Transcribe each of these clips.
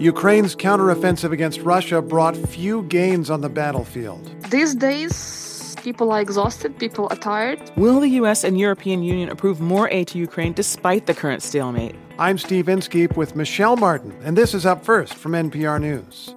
Ukraine's counteroffensive against Russia brought few gains on the battlefield. These days, people are exhausted, people are tired. Will the U.S. and European Union approve more aid to Ukraine despite the current stalemate? I'm Steve Inskeep with Michelle Martin, and this is Up First from NPR News.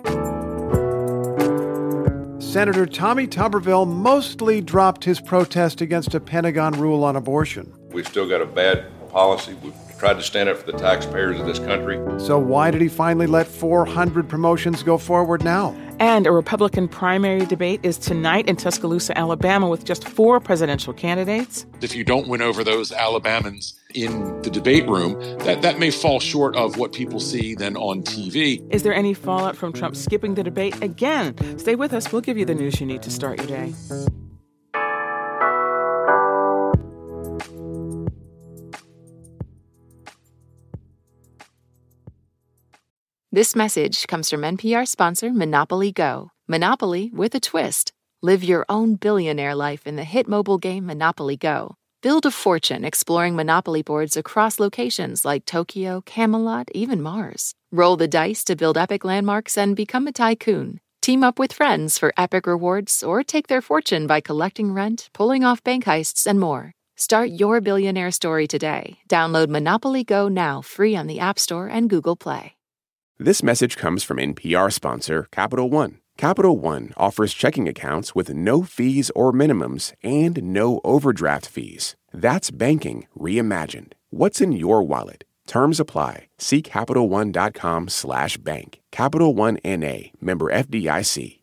Senator Tommy Tuberville mostly dropped his protest against a Pentagon rule on abortion. We've still got a bad policy. We've tried to stand up for the taxpayers of this country. So, why did he finally let 400 promotions go forward now? And a Republican primary debate is tonight in Tuscaloosa, Alabama, with just four presidential candidates. If you don't win over those Alabamans in the debate room, that, that may fall short of what people see then on TV. Is there any fallout from Trump skipping the debate again? Stay with us. We'll give you the news you need to start your day. This message comes from NPR sponsor Monopoly Go. Monopoly with a twist. Live your own billionaire life in the hit mobile game Monopoly Go. Build a fortune exploring Monopoly boards across locations like Tokyo, Camelot, even Mars. Roll the dice to build epic landmarks and become a tycoon. Team up with friends for epic rewards or take their fortune by collecting rent, pulling off bank heists, and more. Start your billionaire story today. Download Monopoly Go now free on the App Store and Google Play. This message comes from NPR sponsor Capital One. Capital One offers checking accounts with no fees or minimums and no overdraft fees. That's banking reimagined. What's in your wallet? Terms apply. See CapitalOne.com slash bank. Capital One N.A. Member FDIC.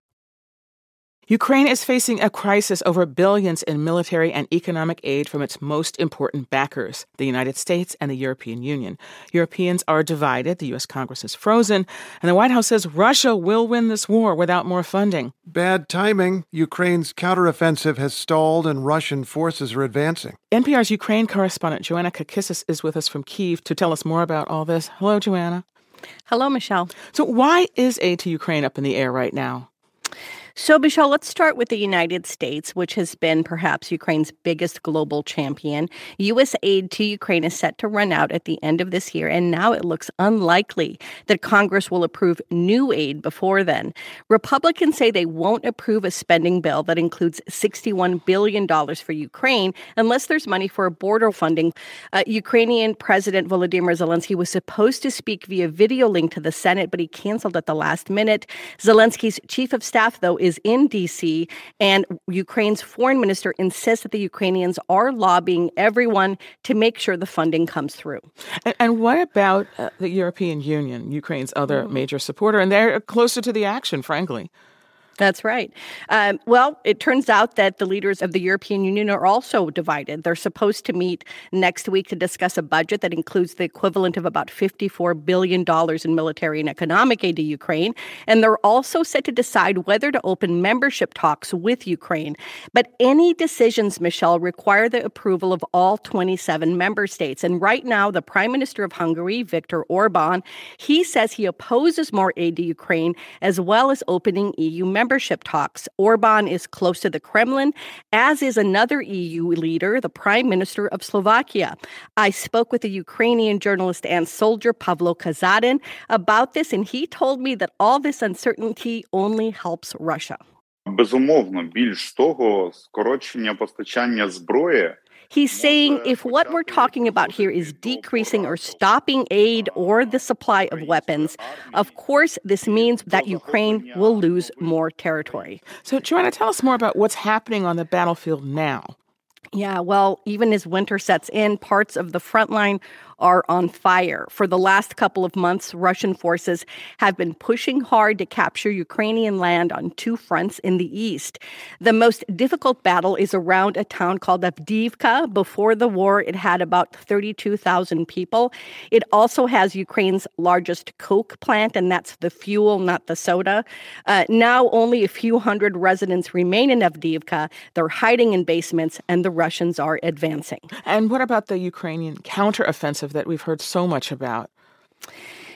Ukraine is facing a crisis over billions in military and economic aid from its most important backers, the United States and the European Union. Europeans are divided, the U.S. Congress is frozen, and the White House says Russia will win this war without more funding. Bad timing. Ukraine's counteroffensive has stalled and Russian forces are advancing. NPR's Ukraine correspondent Joanna Kakissis is with us from Kiev to tell us more about all this. Hello, Joanna. Hello, Michelle. So, why is aid to Ukraine up in the air right now? So, Michelle, let's start with the United States, which has been perhaps Ukraine's biggest global champion. U.S. aid to Ukraine is set to run out at the end of this year, and now it looks unlikely that Congress will approve new aid before then. Republicans say they won't approve a spending bill that includes $61 billion for Ukraine unless there's money for border funding. Uh, Ukrainian President Volodymyr Zelensky was supposed to speak via video link to the Senate, but he canceled at the last minute. Zelensky's chief of staff, though, is in D.C., and Ukraine's foreign minister insists that the Ukrainians are lobbying everyone to make sure the funding comes through. And, and what about uh, the European Union, Ukraine's other mm. major supporter? And they're closer to the action, frankly. That's right. Um, well, it turns out that the leaders of the European Union are also divided. They're supposed to meet next week to discuss a budget that includes the equivalent of about $54 billion in military and economic aid to Ukraine. And they're also set to decide whether to open membership talks with Ukraine. But any decisions, Michelle, require the approval of all 27 member states. And right now, the Prime Minister of Hungary, Viktor Orban, he says he opposes more aid to Ukraine as well as opening EU membership membership talks. Orban is close to the Kremlin, as is another EU leader, the Prime Minister of Slovakia. I spoke with a Ukrainian journalist and soldier, Pavlo Kazarin, about this, and he told me that all this uncertainty only helps Russia. Безумовно, більш того, скорочення постачання зброї He's saying if what we're talking about here is decreasing or stopping aid or the supply of weapons, of course, this means that Ukraine will lose more territory. So, Joanna, tell us more about what's happening on the battlefield now. Yeah, well, even as winter sets in, parts of the front line are on fire. For the last couple of months, Russian forces have been pushing hard to capture Ukrainian land on two fronts in the east. The most difficult battle is around a town called Avdiivka. Before the war, it had about 32,000 people. It also has Ukraine's largest coke plant, and that's the fuel, not the soda. Uh, now, only a few hundred residents remain in Avdiivka. They're hiding in basements, and the Russians are advancing. And what about the Ukrainian counteroffensive that we've heard so much about?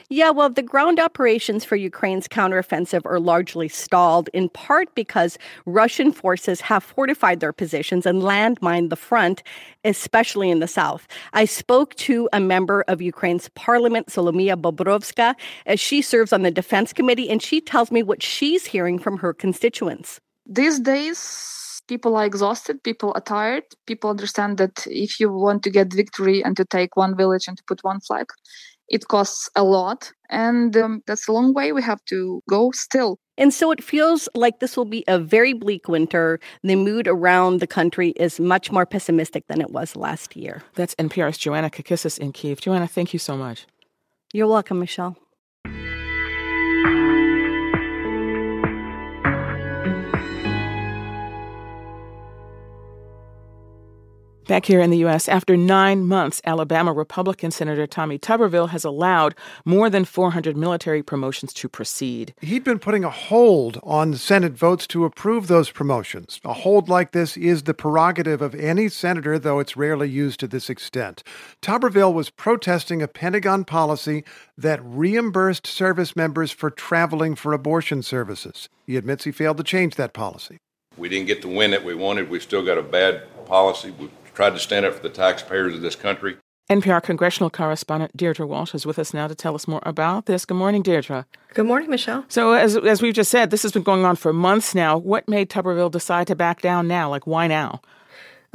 Yeah, well, the ground operations for Ukraine's counteroffensive are largely stalled, in part because Russian forces have fortified their positions and landmined the front, especially in the south. I spoke to a member of Ukraine's parliament, Solomia Bobrovska, as she serves on the defense committee, and she tells me what she's hearing from her constituents. These days, people are exhausted, people are tired, people understand that if you want to get victory and to take one village and to put one flag, it costs a lot, and um, that's a long way we have to go still. And so it feels like this will be a very bleak winter. The mood around the country is much more pessimistic than it was last year. That's NPR's Joanna Kakissis in Kiev. Joanna, thank you so much. You're welcome, Michelle. Back here in the U.S., after nine months, Alabama Republican Senator Tommy Tuberville has allowed more than 400 military promotions to proceed. He'd been putting a hold on Senate votes to approve those promotions. A hold like this is the prerogative of any senator, though it's rarely used to this extent. Tuberville was protesting a Pentagon policy that reimbursed service members for traveling for abortion services. He admits he failed to change that policy. We didn't get the win that we wanted. We've still got a bad policy. We tried to stand up for the taxpayers of this country. NPR congressional correspondent Deirdre Walsh is with us now to tell us more about this. Good morning, Deirdre. Good morning, Michelle. So, as as we've just said, this has been going on for months now. What made Tuberville decide to back down now? Like, why now?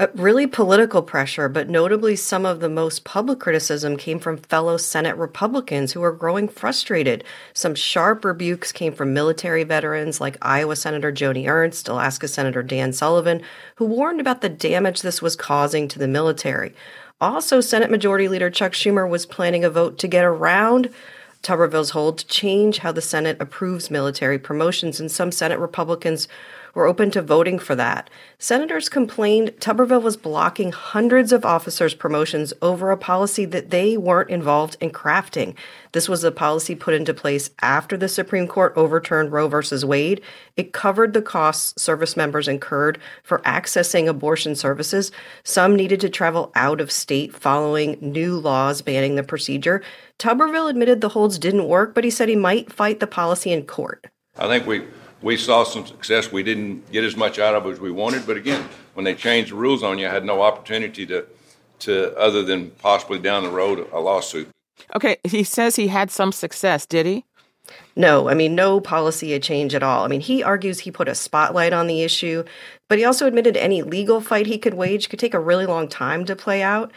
Uh, really political pressure, but notably some of the most public criticism came from fellow Senate Republicans who were growing frustrated. Some sharp rebukes came from military veterans like Iowa Senator Joni Ernst, Alaska Senator Dan Sullivan, who warned about the damage this was causing to the military. Also, Senate Majority Leader Chuck Schumer was planning a vote to get around Tuberville's hold to change how the Senate approves military promotions, and some Senate Republicans were open to voting for that. Senators complained Tuberville was blocking hundreds of officers' promotions over a policy that they weren't involved in crafting. This was a policy put into place after the Supreme Court overturned Roe v. Wade. It covered the costs service members incurred for accessing abortion services. Some needed to travel out of state following new laws banning the procedure. Tuberville admitted the holds didn't work, but he said he might fight the policy in court. I think we we saw some success. We didn't get as much out of it as we wanted, but again, when they changed the rules on you, I had no opportunity to, to other than possibly down the road a lawsuit. Okay, he says he had some success. Did he? No, I mean, no policy had change at all. I mean, he argues he put a spotlight on the issue, but he also admitted any legal fight he could wage could take a really long time to play out.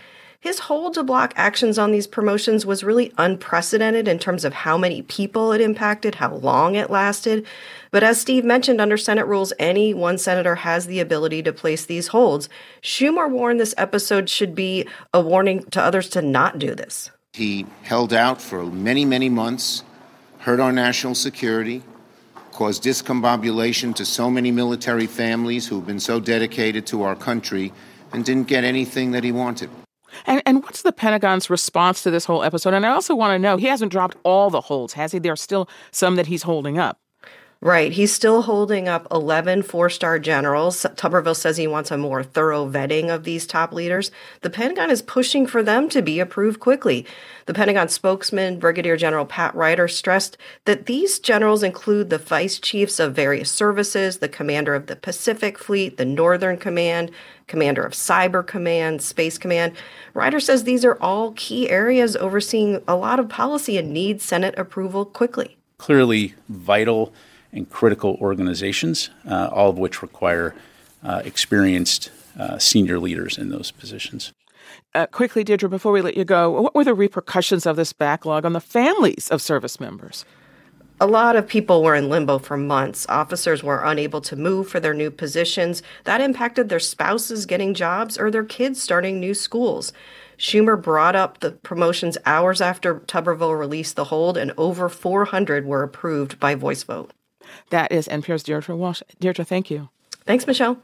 His hold to block actions on these promotions was really unprecedented in terms of how many people it impacted, how long it lasted. But as Steve mentioned, under Senate rules, any one senator has the ability to place these holds. Schumer warned this episode should be a warning to others to not do this. He held out for many, many months, hurt our national security, caused discombobulation to so many military families who've been so dedicated to our country, and didn't get anything that he wanted. And, and what's the Pentagon's response to this whole episode? And I also want to know he hasn't dropped all the holds, has he? There are still some that he's holding up. Right. He's still holding up 11 four star generals. Tuberville says he wants a more thorough vetting of these top leaders. The Pentagon is pushing for them to be approved quickly. The Pentagon spokesman, Brigadier General Pat Ryder, stressed that these generals include the vice chiefs of various services, the commander of the Pacific Fleet, the Northern Command, commander of Cyber Command, Space Command. Ryder says these are all key areas overseeing a lot of policy and need Senate approval quickly. Clearly vital and critical organizations, uh, all of which require uh, experienced uh, senior leaders in those positions. Uh, quickly, Deirdre, before we let you go, what were the repercussions of this backlog on the families of service members? A lot of people were in limbo for months. Officers were unable to move for their new positions. That impacted their spouses getting jobs or their kids starting new schools. Schumer brought up the promotions hours after Tuberville released the hold, and over 400 were approved by voice vote. That is NPR's Deirdre Walsh. Deirdre, thank you. Thanks, Michelle.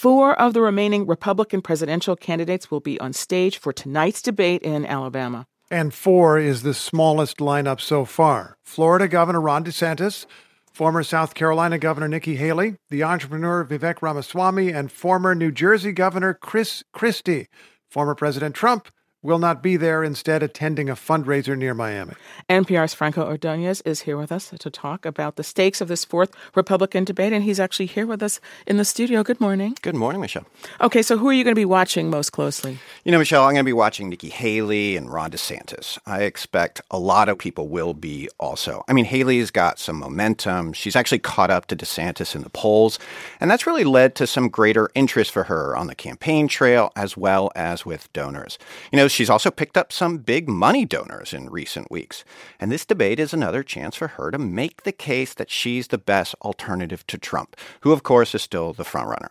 Four of the remaining Republican presidential candidates will be on stage for tonight's debate in Alabama. And four is the smallest lineup so far. Florida Governor Ron DeSantis, former South Carolina Governor Nikki Haley, the entrepreneur Vivek Ramaswamy, and former New Jersey Governor Chris Christie. Former President Trump will not be there, instead, attending a fundraiser near Miami. NPR's Franco Ordonez is here with us to talk about the stakes of this fourth Republican debate, and he's actually here with us in the studio. Good morning. Good morning, Michelle. Okay, so who are you going to be watching most closely? You know, Michelle, I'm going to be watching Nikki Haley and Ron DeSantis. I expect a lot of people will be also. I mean, Haley's got some momentum. She's actually caught up to DeSantis in the polls, and that's really led to some greater interest for her on the campaign trail as well as with donors. You know, she's also picked up some big money donors in recent weeks. And this debate is another chance for her to make the case that she's the best alternative to Trump, who, of course, is still the frontrunner.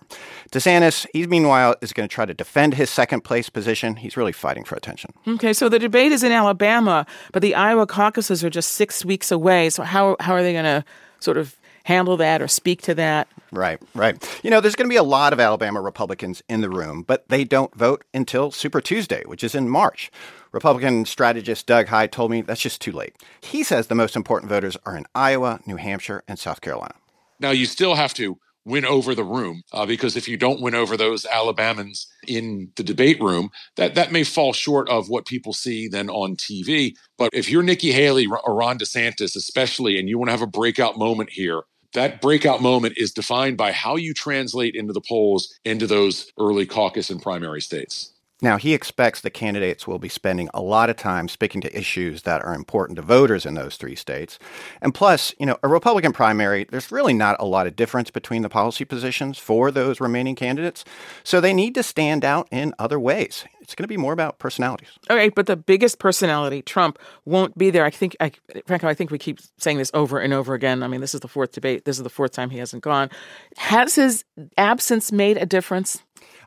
DeSantis, he meanwhile is going to try to defend his second place position. He's really fighting for attention. Okay, so the debate is in Alabama, but the Iowa caucuses are just six weeks away. So how, how are they going to sort of handle that or speak to that? Right, right. You know, there's going to be a lot of Alabama Republicans in the room, but they don't vote until Super Tuesday, which is in March. Republican strategist Doug Heye told me that's just too late. He says the most important voters are in Iowa, New Hampshire, and South Carolina. Now, you still have to win over the room uh, because if you don't win over those Alabamans in the debate room, that, that may fall short of what people see then on TV. But if you're Nikki Haley or Ron DeSantis, especially, and you want to have a breakout moment here, that breakout moment is defined by how you translate into the polls into those early caucus and primary states. Now, he expects the candidates will be spending a lot of time speaking to issues that are important to voters in those three states. And plus, you know, a Republican primary, there's really not a lot of difference between the policy positions for those remaining candidates. So they need to stand out in other ways. It's going to be more about personalities. All right, but the biggest personality, Trump, won't be there. I think, I, Franco, I think we keep saying this over and over again. I mean, this is the fourth debate. This is the fourth time he hasn't gone. Has his absence made a difference?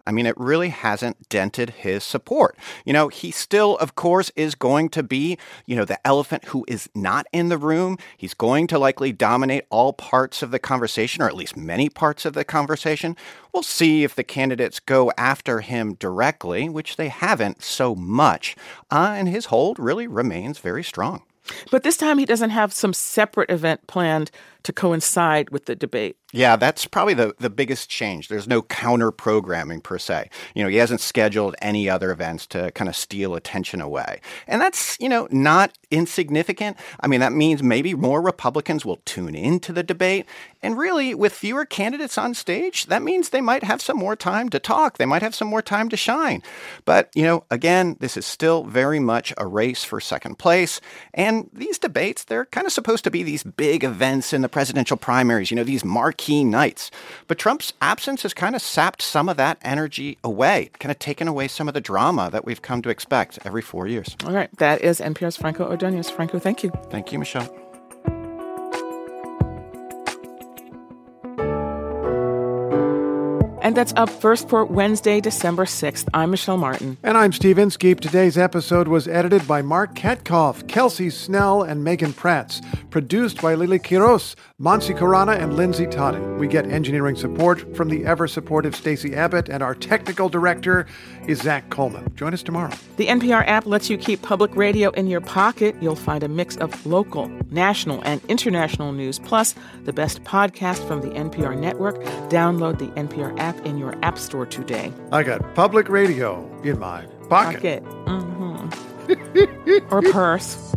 I mean, it really hasn't dented his support. You know, he still, of course, is going to be, you know, the elephant who is not in the room. He's going to likely dominate all parts of the conversation, or at least many parts of the conversation. We'll see if the candidates go after him directly, which they haven't so much. Uh, and his hold really remains very strong. But this time he doesn't have some separate event planned to coincide with the debate. Yeah, that's probably the, the biggest change. There's no counter programming per se. You know, he hasn't scheduled any other events to kind of steal attention away. And that's, you know, not insignificant. I mean, that means maybe more Republicans will tune into the debate. And really, with fewer candidates on stage, that means they might have some more time to talk. They might have some more time to shine. But, you know, again, this is still very much a race for second place. And these debates, they're kind of supposed to be these big events in the presidential primaries, you know, these marquee nights. But Trump's absence has kind of sapped some of that energy away, kind of taken away some of the drama that we've come to expect every four years. All right. That is NPR's Franco Ordonez. Franco, thank you. Thank you, Michelle. And that's up first for Wednesday, December 6th. I'm Michelle Martin. And I'm Steve Inskeep. Today's episode was edited by Mark Katkov, Kelsey Snell, and Megan Pratz. Produced by Lilly Quiroz, Mansee Khurana, and Lindsay Totty. We get engineering support from the ever supportive Stacey Abbott, and our technical director is Zac Coleman. Join us tomorrow. The NPR app lets you keep public radio in your pocket. You'll find a mix of local, national, and international news, plus the best podcast from the NPR network. Download the NPR app in your app store today. I got public radio in my pocket. pocket. Mm-hmm. or purse.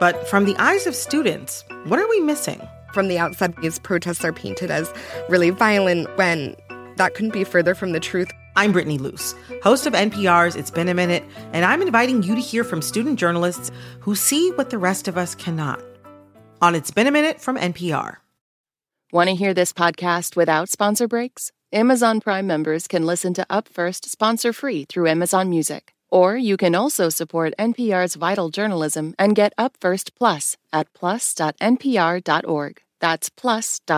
But from the eyes of students, what are we missing? From the outside, these protests are painted as really violent when that couldn't be further from the truth. I'm Brittany Luce, host of NPR's It's Been a Minute, and I'm inviting you to hear from student journalists who see what the rest of us cannot. On It's Been a Minute from NPR. Want to hear this podcast without sponsor breaks? Amazon Prime members can listen to Up First sponsor free through Amazon Music. Or you can also support NPR's vital journalism and get Up First Plus at plus.npr.org. That's plus.npr.org.